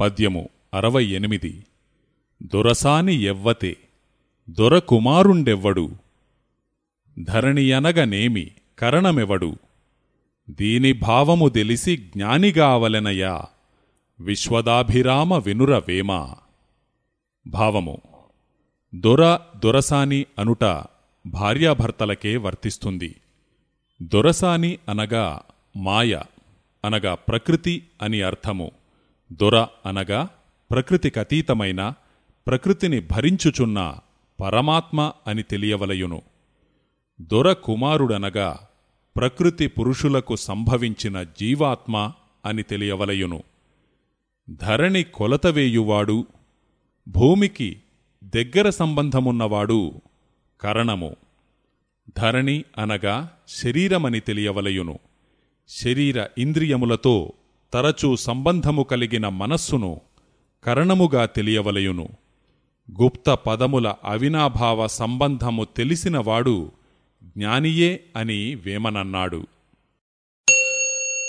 పద్యము అరవై ఎనిమిది. దొరసాని ఎవ్వతే దొరకుమారుండెవ్వడు. ధరణియనగనేమి కరణమెవడు? దీని భావము దెలిసి జ్ఞానిగావలెనయా? విశ్వదాభిరామ వినురవేమ భావము దొర దొరసాని అనుట భార్యాభర్తలకే వర్తిస్తుంది. దొరసాని అనగా మాయ అనగా ప్రకృతి అని అర్థము. దొర అనగా ప్రకృతికతీతమైన ప్రకృతిని భరించుచున్న పరమాత్మ అని తెలియవలయును. దొర కుమారుడనగా ప్రకృతి పురుషులకు సంభవించిన జీవాత్మ అని తెలియవలయును. ధరణి కొలతవేయువాడు భూమికి దగ్గర సంబంధమున్నవాడు కరణము. ధరణి అనగా శరీరమని తెలియవలయును. శరీర ఇంద్రియములతో తరచూ సంబంధము కలిగిన మనస్సును కరణముగా తెలియవలయును. గుప్త పదముల అవినాభావ సంబంధము తెలిసినవాడు జ్ఞానియే అని వేమనన్నాడు.